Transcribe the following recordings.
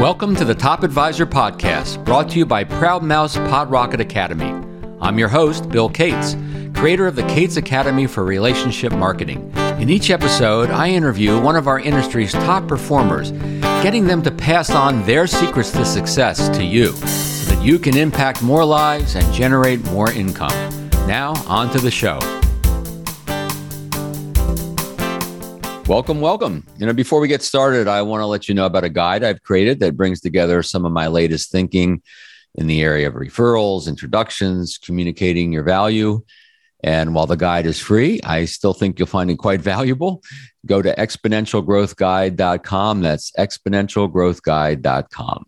Welcome to the Top Advisor Podcast, brought to you by Proudmouth Pod Rocket Academy. I'm your host, Bill Cates, creator of the Cates Academy for Relationship Marketing. In each episode, I interview one of our industry's top performers, getting them to pass on their secrets to success to you so that you can impact more lives and generate more income. Now, on to the show. Welcome, welcome. You know, before we get started, I want to let you know about a guide I've created that brings together some of my latest thinking in the area of referrals, introductions, communicating your value. And while the guide is free, I still think you'll find it quite valuable. Go to exponentialgrowthguide.com. That's exponentialgrowthguide.com.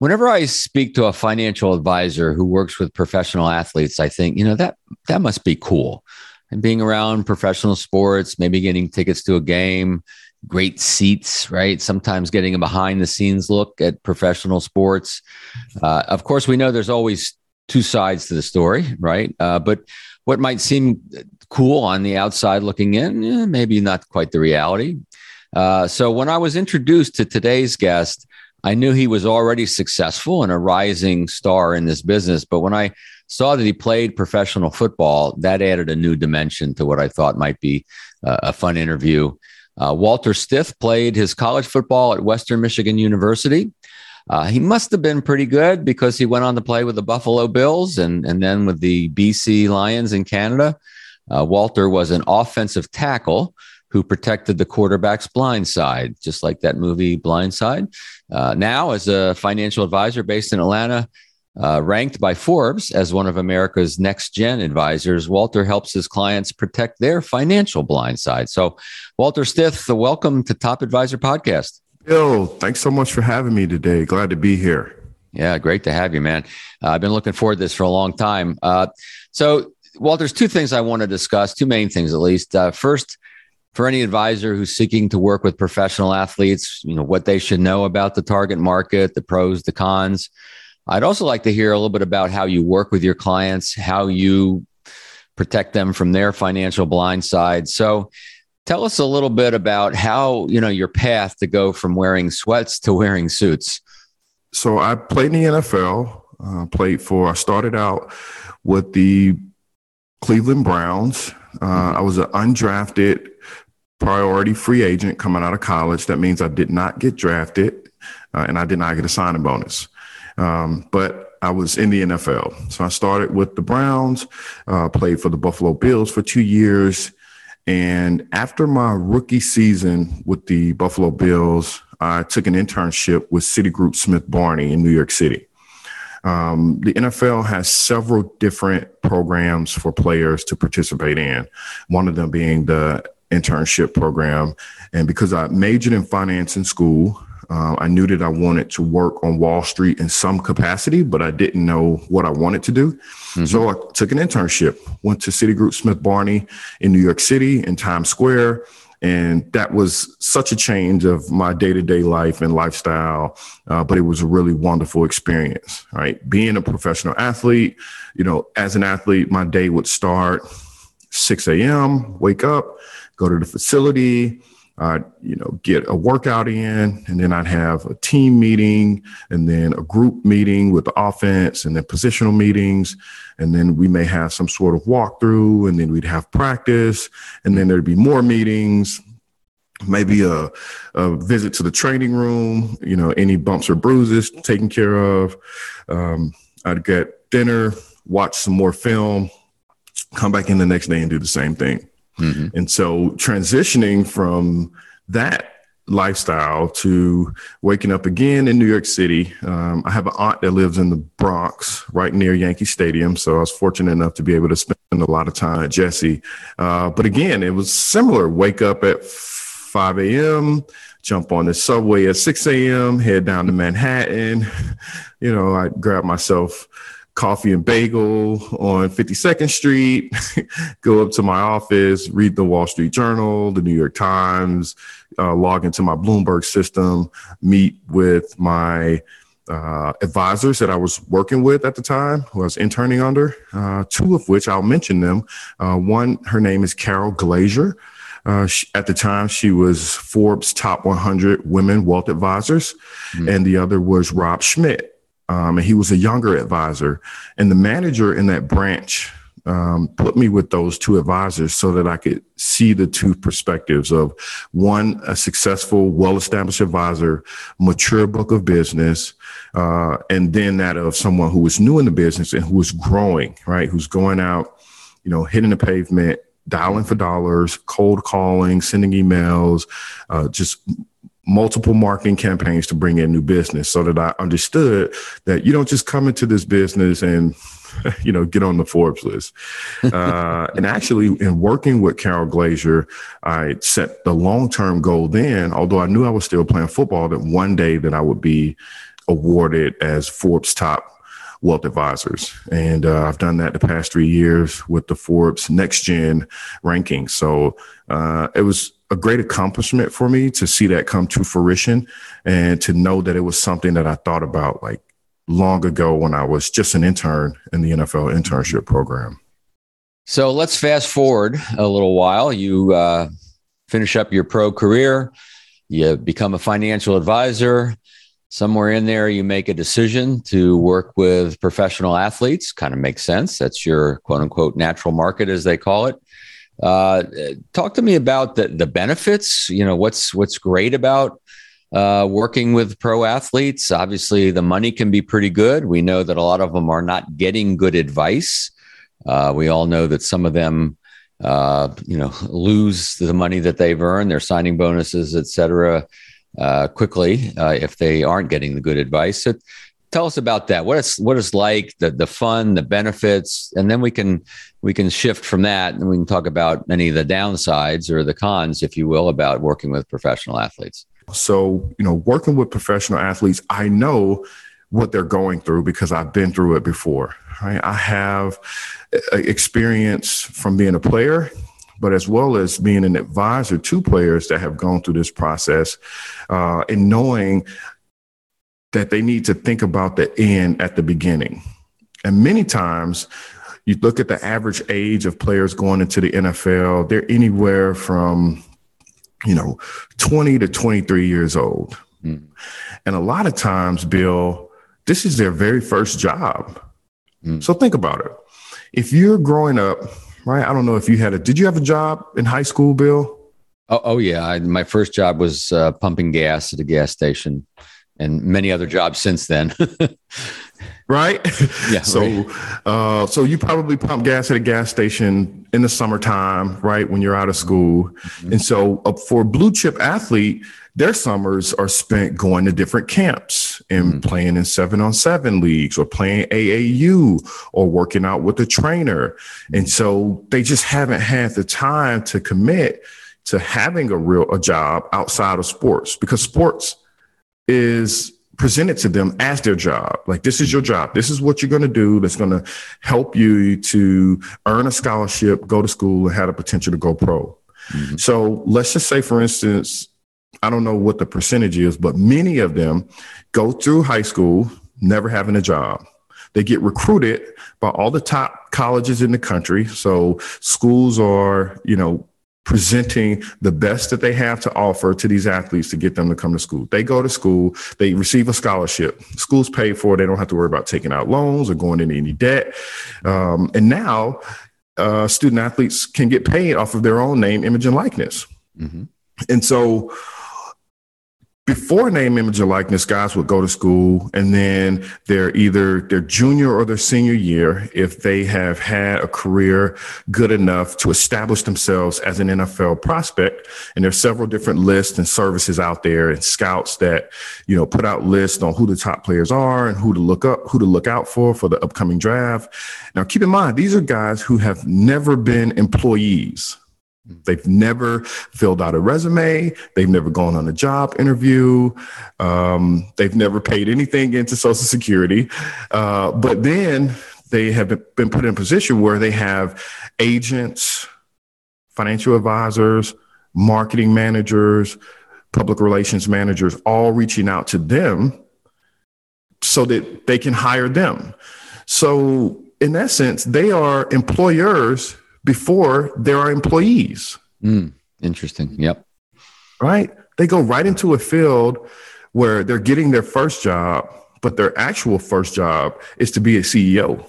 Whenever I speak to a financial advisor who works with professional athletes, I think, you know, that that must be cool and being around professional sports, maybe getting tickets to a game, great seats, right? Sometimes getting a behind the scenes look at professional sports. Uh, of course, we know there's always two sides to the story, right? Uh, but what might seem cool on the outside looking in, eh, maybe not quite the reality. Uh, so when I was introduced to today's guest, I knew he was already successful and a rising star in this business. But when I saw that he played professional football, that added a new dimension to what I thought might be uh, a fun interview. Uh, Walter Stith played his college football at Western Michigan University. Uh, he must have been pretty good because he went on to play with the Buffalo Bills and, and then with the BC Lions in Canada. Uh, Walter was an offensive tackle who protected the quarterback's blind side, just like that movie Blind Side. Uh, now, as a financial advisor based in Atlanta, uh, ranked by Forbes as one of America's next gen advisors, Walter helps his clients protect their financial blind side. So, Walter Stith, welcome to Top Advisor Podcast. Bill, thanks so much for having me today. Glad to be here. Yeah, great to have you, man. Uh, I've been looking forward to this for a long time. Uh, so, Walter, there's two things I want to discuss, two main things at least. Uh, first, for any advisor who's seeking to work with professional athletes, you know what they should know about the target market, the pros, the cons. I'd also like to hear a little bit about how you work with your clients, how you protect them from their financial blind side. So tell us a little bit about how, you know, your path to go from wearing sweats to wearing suits. So I played in the NFL, uh, played for, I started out with the Cleveland Browns. Uh, mm-hmm. I was an undrafted priority free agent coming out of college. That means I did not get drafted uh, and I did not get a signing bonus. Um, but I was in the NFL. So I started with the Browns, uh, played for the Buffalo Bills for two years. And after my rookie season with the Buffalo Bills, I took an internship with Citigroup Smith Barney in New York City. Um, the NFL has several different programs for players to participate in, one of them being the internship program. And because I majored in finance in school, uh, I knew that I wanted to work on Wall Street in some capacity, but I didn't know what I wanted to do. Mm-hmm. So I took an internship, went to Citigroup Smith Barney in New York City in Times Square. And that was such a change of my day to day life and lifestyle. Uh, but it was a really wonderful experience, right? Being a professional athlete, you know, as an athlete, my day would start 6 a.m., wake up, go to the facility, I'd, you know, get a workout in, and then I'd have a team meeting, and then a group meeting with the offense, and then positional meetings, and then we may have some sort of walkthrough, and then we'd have practice, and then there'd be more meetings, maybe a, a visit to the training room, you know, any bumps or bruises taken care of. Um, I'd get dinner, watch some more film, come back in the next day and do the same thing. Mm-hmm. And so transitioning from that lifestyle to waking up again in New York City. Um, I have an aunt that lives in the Bronx, right near Yankee Stadium. So I was fortunate enough to be able to spend a lot of time at Jesse. Uh, but again, it was similar. Wake up at 5 a.m., jump on the subway at 6 a.m., head down to Manhattan. You know, I grab myself coffee and bagel on 52nd Street, go up to my office, read the Wall Street Journal, the New York Times, uh, log into my Bloomberg system, meet with my uh, advisors that I was working with at the time, who I was interning under, uh, two of which I'll mention them. Uh, one, her name is Carol Glazier. Uh, she, at the time, she was Forbes top 100 women wealth advisors, mm-hmm. and the other was Rob Schmidt. Um, and he was a younger advisor. And the manager in that branch um, put me with those two advisors so that I could see the two perspectives of one, a successful, well established advisor, mature book of business, uh, and then that of someone who was new in the business and who was growing, right? Who's going out, you know, hitting the pavement, dialing for dollars, cold calling, sending emails, uh, just multiple marketing campaigns to bring in new business so that I understood that you don't just come into this business and you know get on the Forbes list. Uh, and actually, in working with Carol Glazier, I set the long term goal then. Although I knew I was still playing football, that one day that I would be awarded as Forbes top wealth advisors. And uh, I've done that the past three years with the Forbes Next Gen ranking. So uh, it was a great accomplishment for me to see that come to fruition and to know that it was something that I thought about like long ago when I was just an intern in the NFL internship program. So let's fast forward a little while. You uh, finish up your pro career, you become a financial advisor. Somewhere in there, you make a decision to work with professional athletes. Kind of makes sense. That's your quote unquote natural market, as they call it. Uh, talk to me about the the benefits. You know, what's what's great about uh, working with pro athletes. Obviously, the money can be pretty good. We know that a lot of them are not getting good advice. Uh, we all know that some of them, uh, you know, lose the money that they've earned, their signing bonuses, et cetera, uh, quickly uh, if they aren't getting the good advice. So, tell us about that. What it's what it's like, the the fun, the benefits, and then we can we can shift from that and we can talk about any of the downsides or the cons, if you will, about working with professional athletes. So, you know, working with professional athletes, I know what they're going through because I've been through it before. Right? I have uh, experience from being a player, but as well as being an advisor to players that have gone through this process uh, and knowing that they need to think about the end at the beginning. And many times, you look at the average age of players going into the NFL, they're anywhere from you know, 20 to 23 years old. Mm. And a lot of times, Bill, this is their very first job. Mm. So think about it. If you're growing up, right? I don't know if you had a, did you have a job in high school, Bill? Oh, oh yeah. I, my first job was uh, pumping gas at a gas station and many other jobs since then. right? Yeah. so, right. Uh, so you probably pump gas at a gas station in the summertime, right? When you're out of school. Mm-hmm. And so uh, for blue chip athlete, their summers are spent going to different camps and mm-hmm. playing in seven on seven leagues or playing AAU or working out with a trainer. And so they just haven't had the time to commit to having a real a job outside of sports because sports is presented to them as their job. Like, this is your job. This is what you're going to do that's going to help you to earn a scholarship, go to school, and have the potential to go pro. Mm-hmm. So let's just say, for instance, I don't know what the percentage is, but many of them go through high school never having a job. They get recruited by all the top colleges in the country. So schools are, you know, presenting the best that they have to offer to these athletes to get them to come to school. They go to school, they receive a scholarship. School's paid for. They don't have to worry about taking out loans or going into any debt. Um, and now, uh, student athletes can get paid off of their own name, image, and likeness. Mm-hmm. And so, before name, image, and likeness, guys would go to school and then they're either their junior or their senior year, if they have had a career good enough to establish themselves as an NFL prospect. And there's several different lists and services out there and scouts that, you know, put out lists on who the top players are and who to look up, who to look out for for the upcoming draft. Now, keep in mind, these are guys who have never been employees They've never filled out a resume. They've never gone on a job interview. Um, they've never paid anything into Social Security. Uh, but then they have been put in a position where they have agents, financial advisors, marketing managers, public relations managers all reaching out to them so that they can hire them. So, in sense, they are employers before there are employees. Mm. Interesting. Yep. Right? They go right into a field where they're getting their first job, but their actual first job is to be a CEO,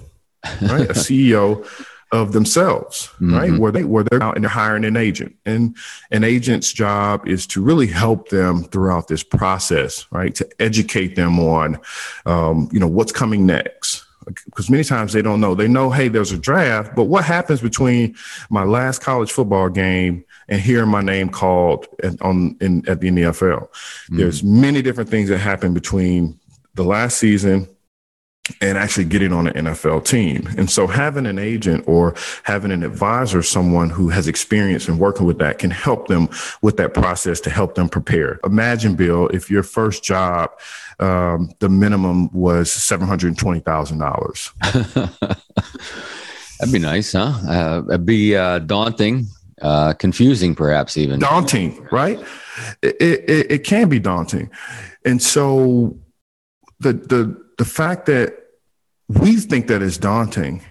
right? a CEO of themselves, mm-hmm. right? Where they where they're out and they're hiring an agent, and an agent's job is to really help them throughout this process, right? To educate them on, um, you know, what's coming next. Because many times they don't know. They know, hey, there's a draft, but what happens between my last college football game and hearing my name called at, on in at the NFL? Mm-hmm. There's many different things that happen between the last season and actually getting on an NFL team. And so having an agent or having an advisor, someone who has experience in working with that can help them with that process to help them prepare. Imagine, Bill, if your first job, um, the minimum was $720,000. That'd be nice, huh? Uh, it'd be uh, daunting, uh, confusing, perhaps even. Daunting, right? It, it, it can be daunting. And so the, the, the fact that we think that is daunting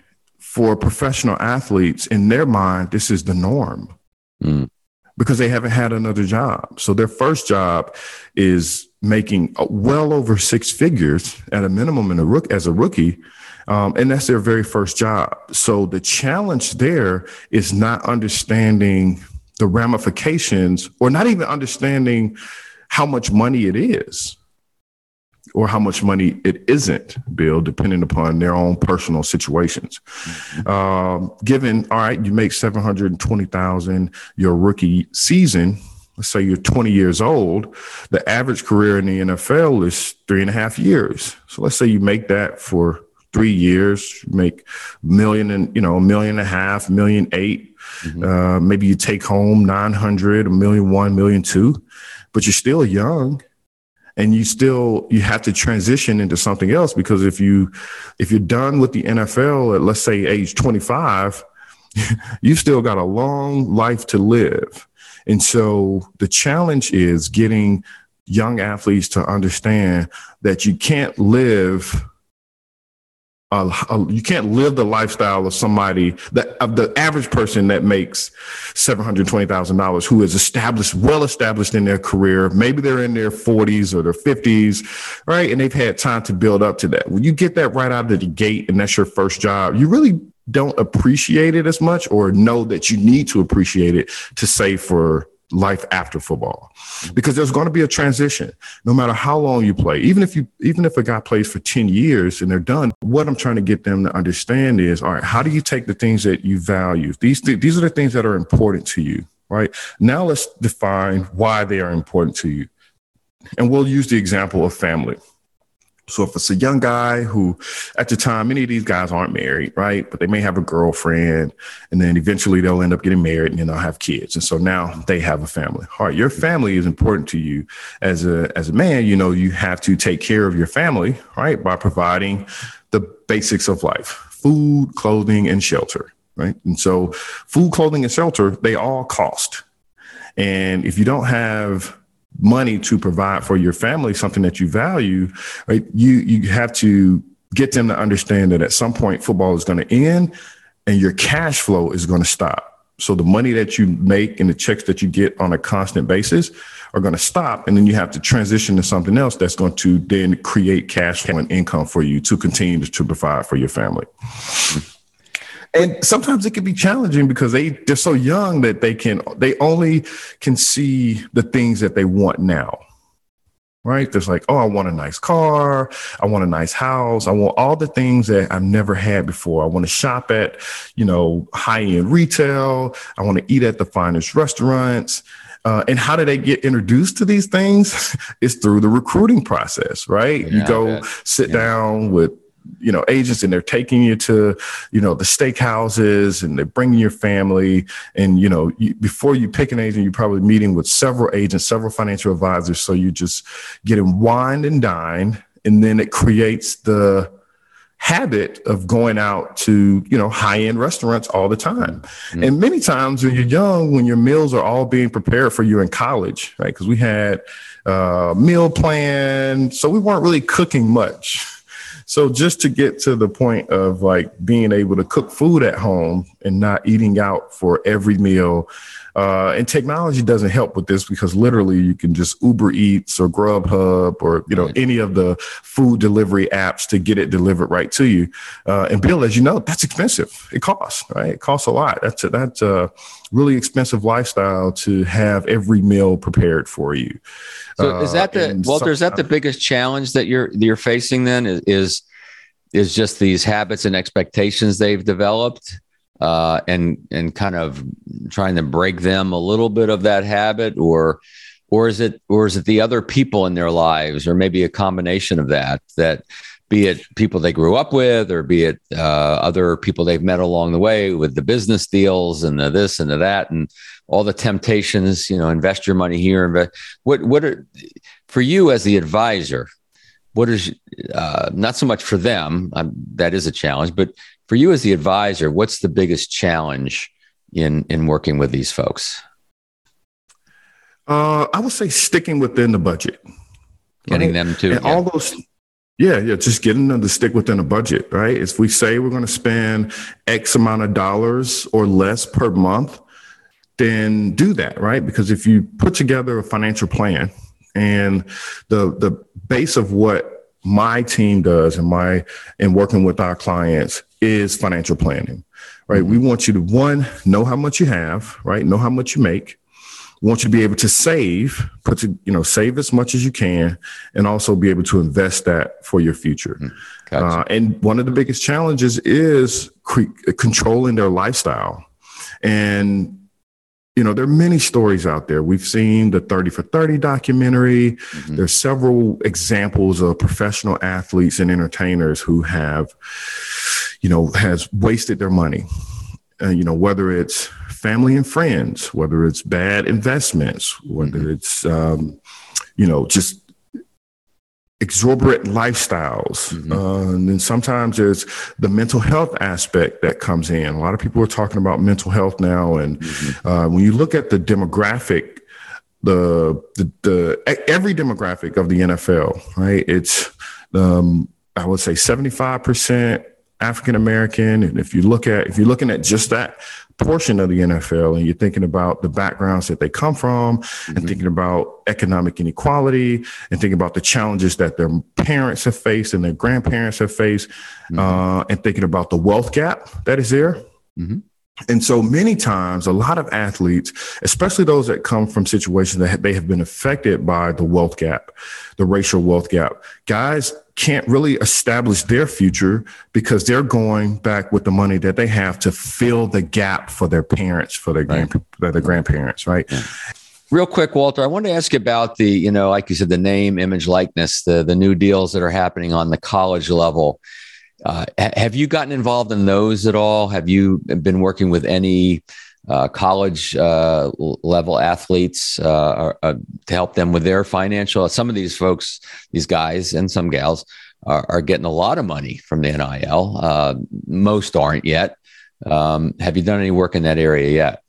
for professional athletes in their mind this is the norm mm. Because they haven't had another job. So their first job is making well over six figures at a minimum in a rook as a rookie um, and that's their very first job. So the challenge there is not understanding the ramifications or not even understanding how much money it is or how much money it isn't, Bill, depending upon their own personal situations. Mm-hmm. Um, given, all right, you make 720,000 your rookie season, let's say you're 20 years old, the average career in the NFL is three and a half years. So let's say you make that for three years, make million and, you know, a million and a half, million eight. Mm-hmm. Uh, maybe you take home 900, a million one, million two, but you're still young and you still you have to transition into something else because if you if you're done with the NFL at let's say age 25 you've still got a long life to live. And so the challenge is getting young athletes to understand that you can't live uh, you can't live the lifestyle of somebody that of the average person that makes seven hundred twenty thousand dollars, who is established, well established in their career. Maybe they're in their forties or their fifties, right? And they've had time to build up to that. When you get that right out of the gate, and that's your first job, you really don't appreciate it as much, or know that you need to appreciate it to save for life after football. Because there's going to be a transition no matter how long you play. Even if you even if a guy plays for 10 years and they're done what i'm trying to get them to understand is all right how do you take the things that you value? These th- these are the things that are important to you right? Now let's define why they are important to you. And we'll use the example of family so if it's a young guy who at the time, many of these guys aren't married, right? But they may have a girlfriend and then eventually they'll end up getting married and then they'll have kids. And so now they have a family. All right, your family is important to you as a as a man, you know, you have to take care of your family, right? By providing the basics of life, food, clothing, and shelter. Right. And so food, clothing, and shelter, they all cost. And if you don't have money to provide for your family something that you value, right? You you have to get them to understand that at some point football is going to end and your cash flow is going to stop. So the money that you make and the checks that you get on a constant basis are going to stop. And then you have to transition to something else that's going to then create cash flow and income for you to continue to provide for your family and sometimes it can be challenging because they they're so young that they can they only can see the things that they want now right? There's like oh i want a nice car. I want a nice house. I want all the things that i've never had before. I want to shop at you know high-end retail. I want to eat at the finest restaurants. Uh, and how do they get introduced to these things? it's through the recruiting process, right? Yeah, you go sit yeah. down with you know agents and they're taking you to you know the steakhouses and they're bringing your family. And you know you, before you pick an agent you're probably meeting with several agents several financial advisors. So you just getting wined and dined and then it creates the habit of going out to you know high-end restaurants all the time. Mm-hmm. and many times when you're young when your meals are all being prepared for you in college right? Because we had uh, meal plan. So we weren't really cooking much so just to get to the point of like being able to cook food at home and not eating out for every meal, Uh, and technology doesn't help with this because literally you can just Uber Eats or Grubhub or you know any of the food delivery apps to get it delivered right to you. Uh, and Bill, as you know, that's expensive. It costs, right? It costs a lot. That's a, that's a really expensive lifestyle to have every meal prepared for you. So is that the uh, Walter? Is that the biggest challenge that you're you're facing? Then is is just these habits and expectations they've developed uh, and and kind of trying to break them a little bit of that habit? Or or is it or is it the other people in their lives or maybe a combination of that that be it people they grew up with or be it uh, other people they've met along the way with the business deals and the this and the that and all the temptations you know invest your money here invest what what are for you as the advisor what is uh, not so much for them um, that is a challenge but for you as the advisor what's the biggest challenge in in working with these folks uh, i would say sticking within the budget getting right? them to yeah. all those yeah yeah just getting them to stick within a budget right if we say we're going to spend x amount of dollars or less per month then do that right because if you put together a financial plan and the the base of what my team does and my in working with our clients is financial planning. Right. Mm-hmm. We want you to one, know how much you have, right? Know how much you make. We want you to be able to save, put to, you know, save as much as you can, and also be able to invest that for your future. Mm, gotcha. uh, and one of the biggest challenges is cre- controlling their lifestyle. And you know, there are many stories out there. We've seen the 30 for 30 documentary. Mm-hmm. There's several examples of professional athletes and entertainers who have, you know, has wasted their money. Uh, you know, whether it's family and friends, whether it's bad investments, whether mm-hmm. it's, um, you know, just exorbitant lifestyles. Mm-hmm. Uh, and then sometimes there's the mental health aspect that comes in. A lot of people are talking about mental health now. And mm-hmm. uh, when you look at the demographic, the, the, the, every demographic of the NFL, right? It's, um, I would say 75% African American. And if you look at, if you're looking at just that portion of the NFL and you're thinking about the backgrounds that they come from mm-hmm. and thinking about economic inequality and thinking about the challenges that their parents have faced and their grandparents have faced mm-hmm. uh, and thinking about the wealth gap that is there. Mm-hmm. And so many times, a lot of athletes, especially those that come from situations that they have been affected by the wealth gap, the racial wealth gap, guys can't really establish their future because they're going back with the money that they have to fill the gap for their parents, for their, right. grand, their grandparents, right? Yeah. Real quick, Walter, I wanted to ask you about the, you know, like you said, the name, image, likeness, the the new deals that are happening on the college level. Uh, have you gotten involved in those at all? Have you been working with any uh, college uh, level athletes uh, uh, to help them with their financial. Some of these folks, these guys and some gals, are, are getting a lot of money from the NIL. Most aren't yet. Um, have you done any work in that area yet?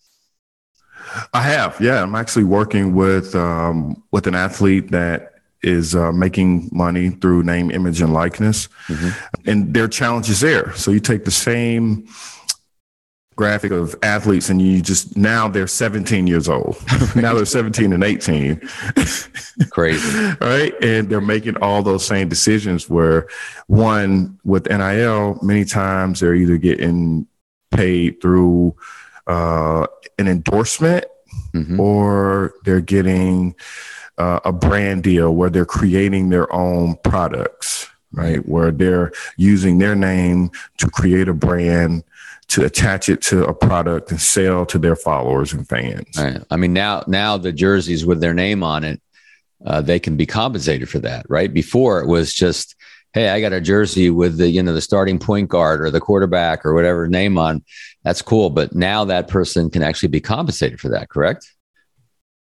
I have. Yeah, I'm actually working with um, with an athlete that is uh, making money through name, image, and likeness, mm-hmm. and their challenge is there. So you take the same graphic of athletes and you just now they're 17 years old now they're 17 and 18 crazy right and they're making all those same decisions where one with nil many times they're either getting paid through uh, an endorsement mm-hmm. or they're getting uh, a brand deal where they're creating their own products right where they're using their name to create a brand to attach it to a product and sell to their followers and fans. Right. I mean, now now the jerseys with their name on it, uh, they can be compensated for that, right? Before it was just, hey, I got a jersey with the you know the starting point guard or the quarterback or whatever name on. That's cool, but now that person can actually be compensated for that. Correct?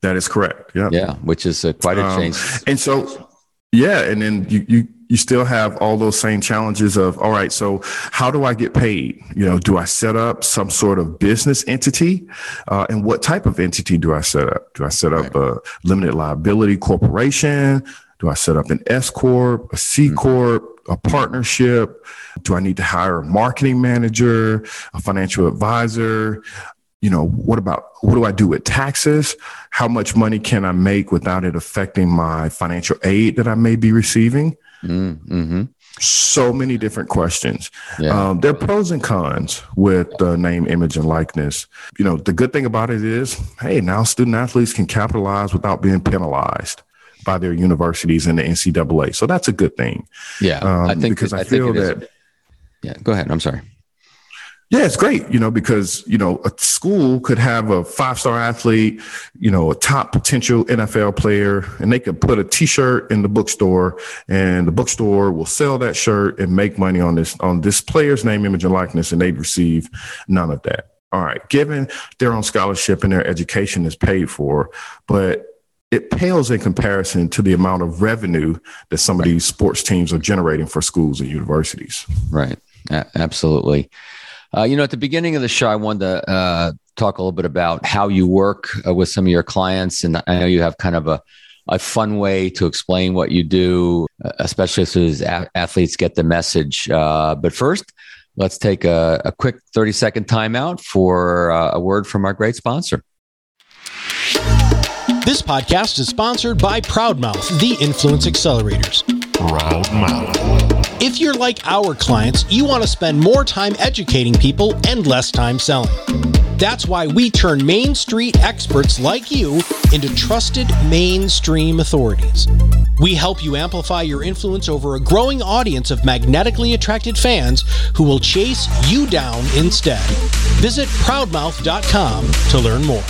That is correct. Yeah. Yeah, which is a, quite a um, change. And so, yeah, and then you you you still have all those same challenges of all right so how do i get paid you know do i set up some sort of business entity uh, and what type of entity do i set up do i set up right. a limited liability corporation do i set up an s corp a c mm-hmm. corp a partnership do i need to hire a marketing manager a financial advisor you know, what about what do I do with taxes? How much money can I make without it affecting my financial aid that I may be receiving? Mm-hmm. So many different questions. Yeah. Um, there are pros and cons with the name, image, and likeness. You know, the good thing about it is, hey, now student athletes can capitalize without being penalized by their universities and the NCAA. So that's a good thing. Yeah, um, I think because I, I feel that. Yeah, go ahead. I'm sorry. Yeah, it's great, you know, because, you know, a school could have a five star athlete, you know, a top potential NFL player, and they could put a t shirt in the bookstore and the bookstore will sell that shirt and make money on this, on this player's name, image, and likeness, and they'd receive none of that. All right. Given their own scholarship and their education is paid for, but it pales in comparison to the amount of revenue that some of these sports teams are generating for schools and universities. Right. A- absolutely. Uh, you know, at the beginning of the show, I wanted to uh, talk a little bit about how you work uh, with some of your clients. And I know you have kind of a, a fun way to explain what you do, uh, especially as a- athletes get the message. Uh, but first, let's take a, a, quick 30 second timeout for uh, a word from our great sponsor. This podcast is sponsored by Proudmouth, the Influence Accelerators. Proudmouth. If you're like our clients, you want to spend more time educating people and less time selling. That's why we turn Main Street experts like you into trusted mainstream authorities. We help you amplify your influence over a growing audience of magnetically attracted fans who will chase you down instead. Visit proudmouth.com to learn more.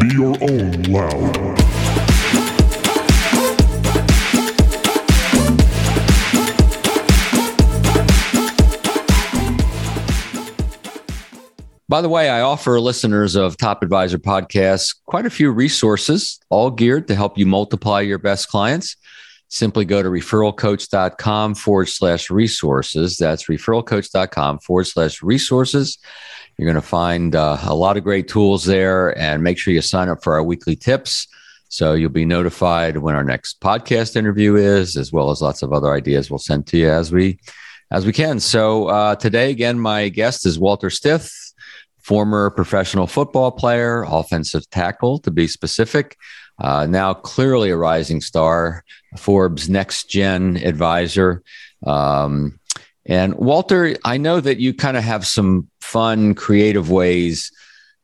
Be your own loud. By the way, I offer listeners of Top Advisor Podcasts quite a few resources, all geared to help you multiply your best clients. Simply go to referralcoach.com forward slash resources. That's referralcoach.com forward slash resources. You're going to find uh, a lot of great tools there and make sure you sign up for our weekly tips. So you'll be notified when our next podcast interview is, as well as lots of other ideas we'll send to you as we as we can. So uh, today, again, my guest is Walter Stith former professional football player, offensive tackle to be specific. Uh, now clearly a rising star, Forbes next gen advisor. Um, and Walter, I know that you kind of have some fun, creative ways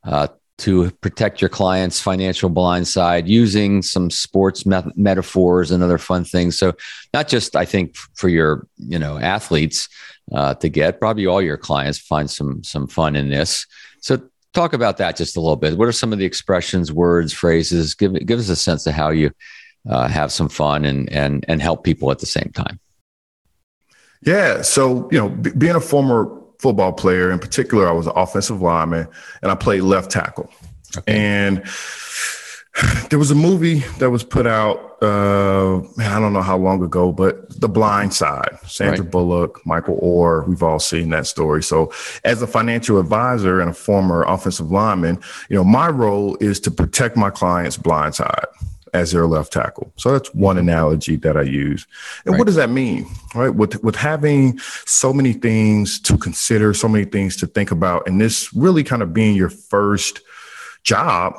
uh, to protect your clients' financial blind side using some sports met- metaphors and other fun things. So, not just I think for your you know athletes uh, to get, probably all your clients find some some fun in this. So talk about that just a little bit. What are some of the expressions, words, phrases? Give give us a sense of how you uh, have some fun and and and help people at the same time. Yeah. So you know, b- being a former football player, in particular, I was an offensive lineman, and I played left tackle. Okay. And there was a movie that was put out, uh, man, I don't know how long ago, but The Blind Side, Sandra right. Bullock, Michael Oher, we've all seen that story. So, as a financial advisor and a former offensive lineman, you know, my role is to protect my client's blind side as their left tackle. So that's one analogy that I use. And right. what does that mean? Right? With with having so many things to consider, so many things to think about, and this really kind of being your first job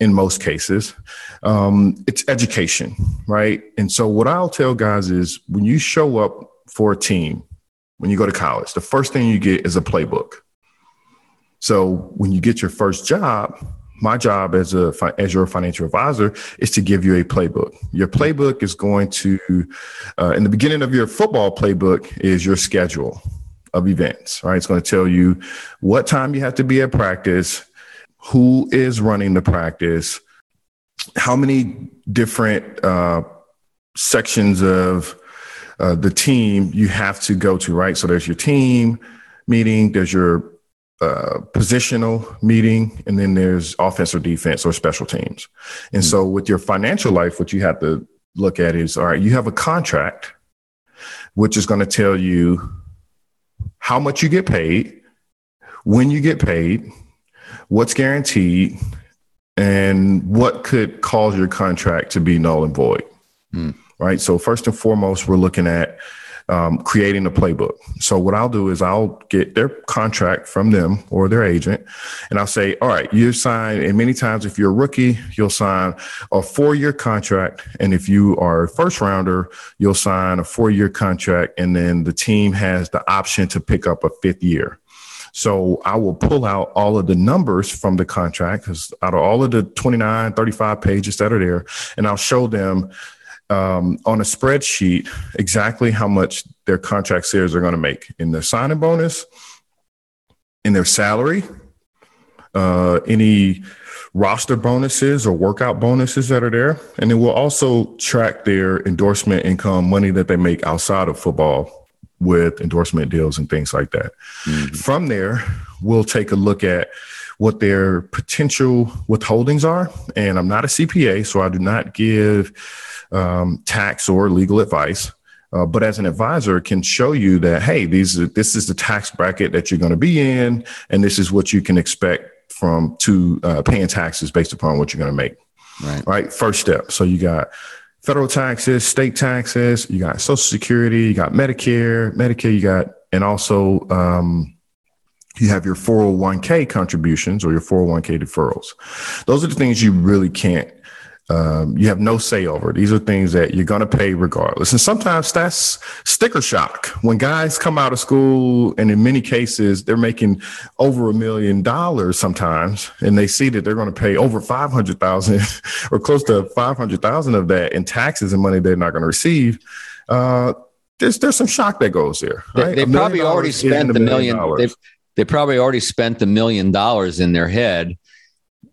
in most cases. Um, it's education, right? And so, what I'll tell guys is when you show up for a team, when you go to college, the first thing you get is a playbook. So, when you get your first job, my job as a as your financial advisor is to give you a playbook. Your playbook is going to, uh, in the beginning of your football playbook, is your schedule of events. Right, it's going to tell you what time you have to be at practice, who is running the practice, how many different uh, sections of uh, the team you have to go to, right? So there's your team meeting, there's your uh, positional meeting, and then there's offense or defense or special teams. And mm-hmm. so with your financial life, what you have to look at is all right, you have a contract, which is going to tell you how much you get paid, when you get paid, what's guaranteed and what could cause your contract to be null and void. Mm. Right. So, first and foremost, we're looking at um, creating a playbook. So what I'll do is I'll get their contract from them or their agent, and I'll say, all right, you sign. And many times, if you're a rookie, you'll sign a four year contract, and if you are a first rounder, you'll sign a four year contract, and then the team has the option to pick up a fifth year. So I will pull out all of the numbers from the contract because out of all of the 29, 35 pages that are there, and I'll show them um, on a spreadsheet exactly how much their contract shares are going to make in their signing bonus, in their salary, uh, any roster bonuses or workout bonuses that are there. And then we'll also track their endorsement income, money that they make outside of football with endorsement deals and things like that. Mm-hmm. From there, we'll take a look at what their potential withholdings are. And I'm not a CPA, so I do not give um, tax or legal advice. Uh, but as an advisor, can show you that hey, these are, this is the tax bracket that you're going to be in, and this is what you can expect from to uh, paying taxes based upon what you're going to make. Right. Right. First step. So you got federal taxes, state taxes, you got Social Security, you got Medicare, Medicare, you got, and also um, you have your 401k contributions or your 401k deferrals. Those are the things you really can't um, you have no say over. These are things that you're going to pay regardless. And sometimes that's sticker shock when guys come out of school, and in many cases, they're making over a million dollars sometimes, and they see that they're going to pay over 500,000 or close to 500,000 of that in taxes and money they're not going to receive. Uh, there's, there's some shock that goes there. Right? They, they probably already spent the million. million they probably already spent the million dollars in their head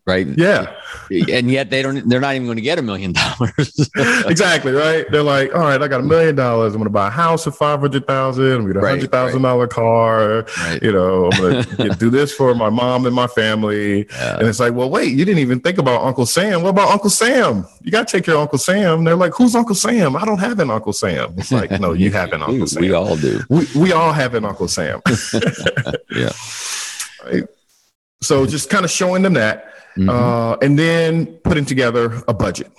right? Yeah. And yet they don't they're not even going to get a million dollars. exactly, right? They're like, all right, I got a million dollars. I'm gonna buy a house for five hundred thousand, I'm gonna get a hundred thousand dollar car, right. you know, I'm gonna get, do this for my mom and my family. Yeah. And it's like, well, wait, you didn't even think about Uncle Sam. What about Uncle Sam? You gotta take care of Uncle Sam. And they're like, Who's Uncle Sam? I don't have an Uncle Sam. It's like, no, you have an Uncle Sam. We all do. We we all have an Uncle Sam. yeah. Right. So just kind of showing them that mm-hmm. uh, and then putting together a budget,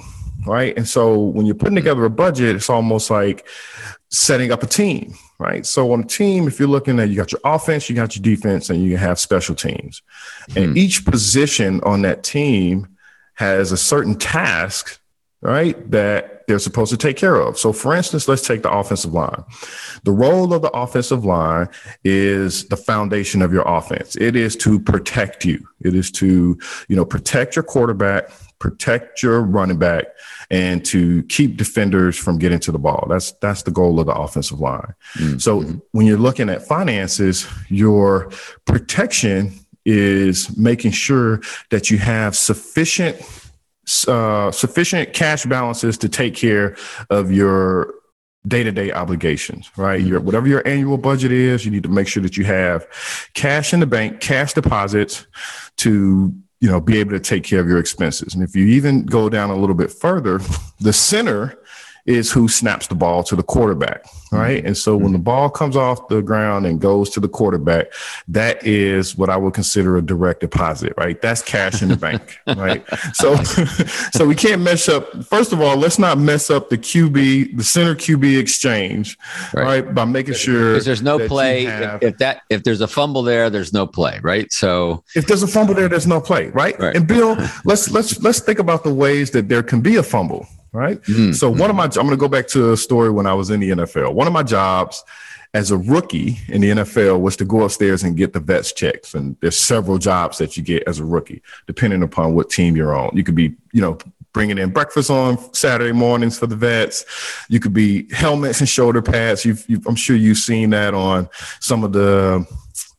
right? And so when you're putting together a budget, it's almost like setting up a team, right? So on a team, if you're looking at you got your offense, you got your defense, and you have special teams, mm-hmm. and each position on that team has a certain task, right? That they're supposed to take care of. So, for instance, let's take the offensive line. The role of the offensive line is the foundation of your offense. It is to protect you. It is to, you know, protect your quarterback, protect your running back, and to keep defenders from getting to the ball. That's that's the goal of the offensive line. Mm-hmm. So, when you're looking at finances, your protection is making sure that you have sufficient uh, sufficient cash balances to take care of your day-to-day obligations right? Your whatever your annual budget is you need to make sure that you have cash in the bank cash deposits to you know be able to take care of your expenses. And if you even go down a little bit further the center is who snaps the ball to the quarterback, mm-hmm. right? And so when mm-hmm. the ball comes off the ground and goes to the quarterback, that is what I would consider a direct deposit, right? That's cash in the bank, right? So, so we can't mess up. First of all, let's not mess up the QB, the center QB exchange, right? right by making sure there's no play. Have, if, if, that if there's a fumble there, there's no play, right? So if there's a fumble there, there's no play, right? right. And Bill, let's let's let's think about the ways that there can be a fumble right? Mm-hmm. So one of my I'm going to go back to a story when I was in the NFL. One of my jobs as a rookie in the NFL was to go upstairs and get the vets checks. And there's several jobs that you get as a rookie, depending upon what team you're on. You could be, you know, bringing in breakfast on Saturday mornings for the vets. You could be helmets and shoulder pads. You've, you've, I'm sure you've seen that on some of the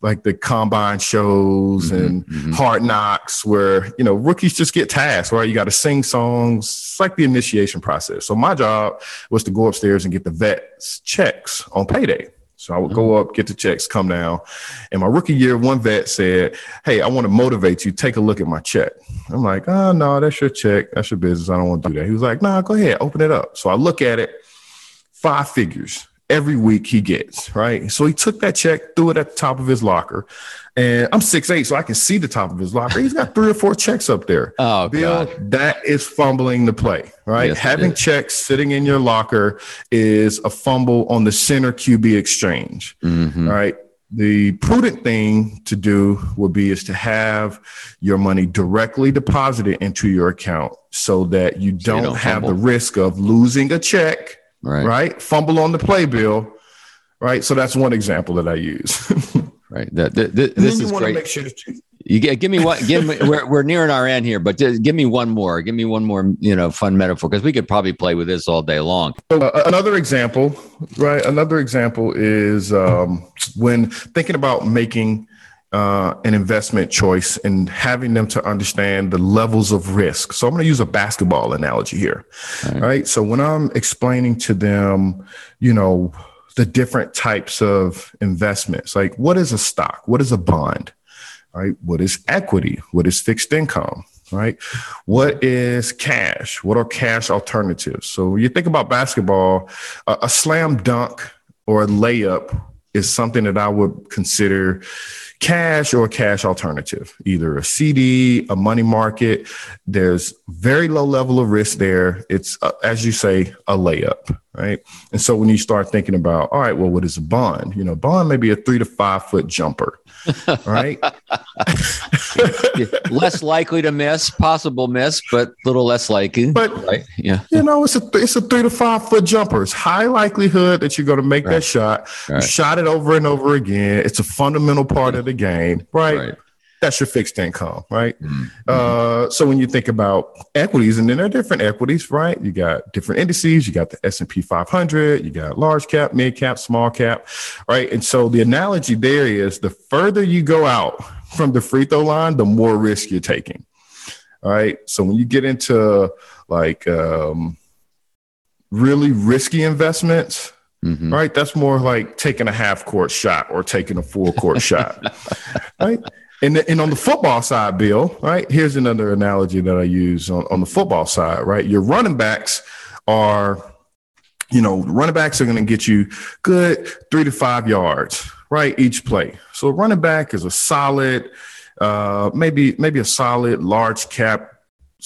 like the combine shows mm-hmm, and mm-hmm. hard knocks where you know rookies just get tasked right you got to sing songs it's like the initiation process so my job was to go upstairs and get the vets checks on payday so I would go mm-hmm. up, get the checks, come down. And my rookie year, one vet said, Hey, I want to motivate you. Take a look at my check. I'm like, Oh, no, that's your check. That's your business. I don't want to do that. He was like, Nah, go ahead, open it up. So I look at it, five figures every week he gets, right? So he took that check, threw it at the top of his locker. And I'm six eight, so I can see the top of his locker. He's got three or four checks up there. Oh, Bill, God. that is fumbling the play, right? Yes, Having checks sitting in your locker is a fumble on the center QB exchange. Mhm. All right. The prudent thing to do would be is to have your money directly deposited into your account so that you don't, don't have fumble. the risk of losing a check, Right. right? Fumble on the playbill, right? So that's one example that I use. Right. That, the- And this is want to great. make sure that you, You get, give me one. Give me. We're, we're nearing our end here, but just give me one more. Give me one more. You know, fun metaphor because we could probably play with this all day long. Uh, another example, right? Another example is um, when thinking about making uh, an investment choice and having them to understand the levels of risk. So I'm going to use a basketball analogy here, Right. right? So when I'm explaining to them, you know, the different types of investments, like what is a stock, what is a bond, right? What is equity? What is fixed income? Right? What is cash? What are cash alternatives? So when you think about basketball, a, a slam dunk or a layup is something that I would consider cash or cash alternative, either a CD, a money market. There's very low level of risk there. It's, uh, as you say, a layup, right? And so when you start thinking about, all right, well, what is a bond? You know, bond may be a three to five foot jumper, right? less likely to miss, possible miss, but a little less likely. But right. Yeah. you know, it's a it's a three to five foot jumper. It's high likelihood that you're going to make Right. that shot. You shot it over and over again. It's a fundamental part of the game, right? That's your fixed income, right? Mhm. Uh, so when you think about equities, and then there are different equities, right? You got different indices. You got the S and P 500. You got large cap, mid cap, small cap, right? And so the analogy there is the further you go out from the free throw line, the more risk you're taking. All right. So when you get into like um, really risky investments, Mhm. right? That's more like taking a half court shot or taking a full court shot, right? And, and on the football side, Bill, right? Here's another analogy that I use on, on the football side, right? Your running backs are, you know, running backs are going to get you good three to five yards, right? Each play. So running back is a solid, uh, maybe maybe a solid large cap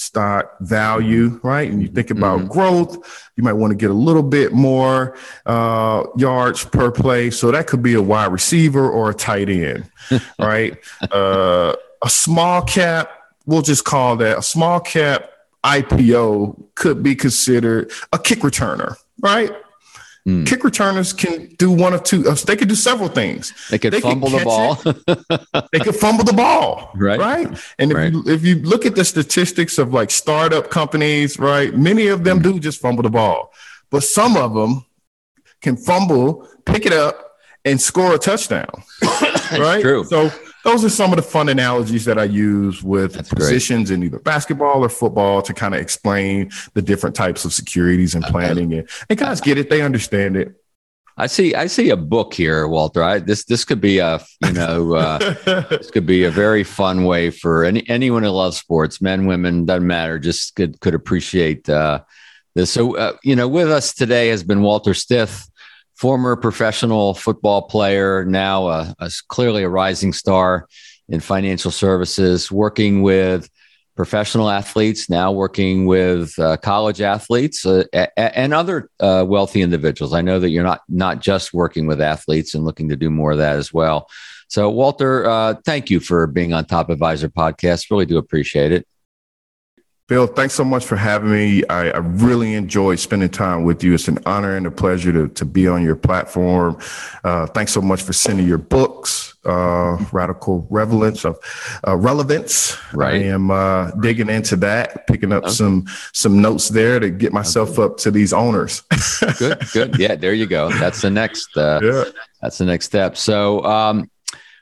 stock value, right? And you think about growth, you might want to get a little bit more uh, yards per play. So that could be a wide receiver or a tight end, right? Uh, a small cap, we'll just call that a small cap IPO could be considered a kick returner, right? Mm. Kick returners can do one of two. uh, They can do several things. They could They fumble the ball. They could fumble the ball, Right. Right. And if Right. you if you look at the statistics of like startup companies, right, many of them do just fumble the ball, but some of them can fumble, pick it up, and score a touchdown. right. true. So those are some of the fun analogies that I use with That's great. positions in either basketball or football to kind of explain the different types of securities and planning. And, and guys get it, they understand it. I see. I see a book here, Walter. I, this this could be a you know uh, this could be a very fun way for any anyone who loves sports, men, women, doesn't matter. Just could could appreciate uh, this. So uh, you know, with us today has been Walter Stith, former professional football player, now a, a clearly a rising star in financial services, working with professional athletes, now working with uh, college athletes uh, and other uh, wealthy individuals. I know that you're not not just working with athletes and looking to do more of that as well. So, Walter, uh, thank you for being on Top Advisor podcast. Really do appreciate it. Bill, thanks so much for having me. I, I really enjoyed spending time with you. It's an honor and a pleasure to, to be on your platform. Uh, thanks so much for sending your books, uh, Radical Relevance of uh, Relevance. Right. I am uh, digging into that, picking up some some notes there to get myself up to these owners. Good, good. Yeah, there you go. That's the next. Uh, yeah. That's the next step. So, um,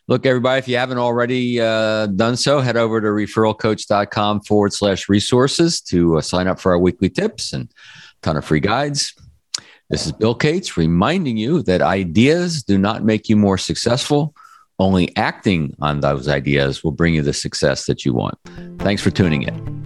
look, everybody, if you haven't already uh, done so, head over to referralcoach.com forward slash resources to uh, sign up for our weekly tips and a ton of free guides. This is Bill Cates reminding you that ideas do not make you more successful. Only acting on those ideas will bring you the success that you want. Thanks for tuning in.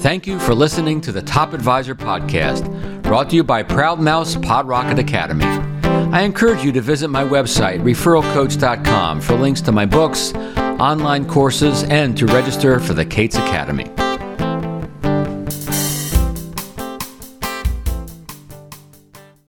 Thank you for listening to the Top Advisor Podcast. brought to you by Proudmouth Pod Rocket Academy. I encourage you to visit my website, referralcoach.com, for links to my books, online courses, and to register for the Cates Academy.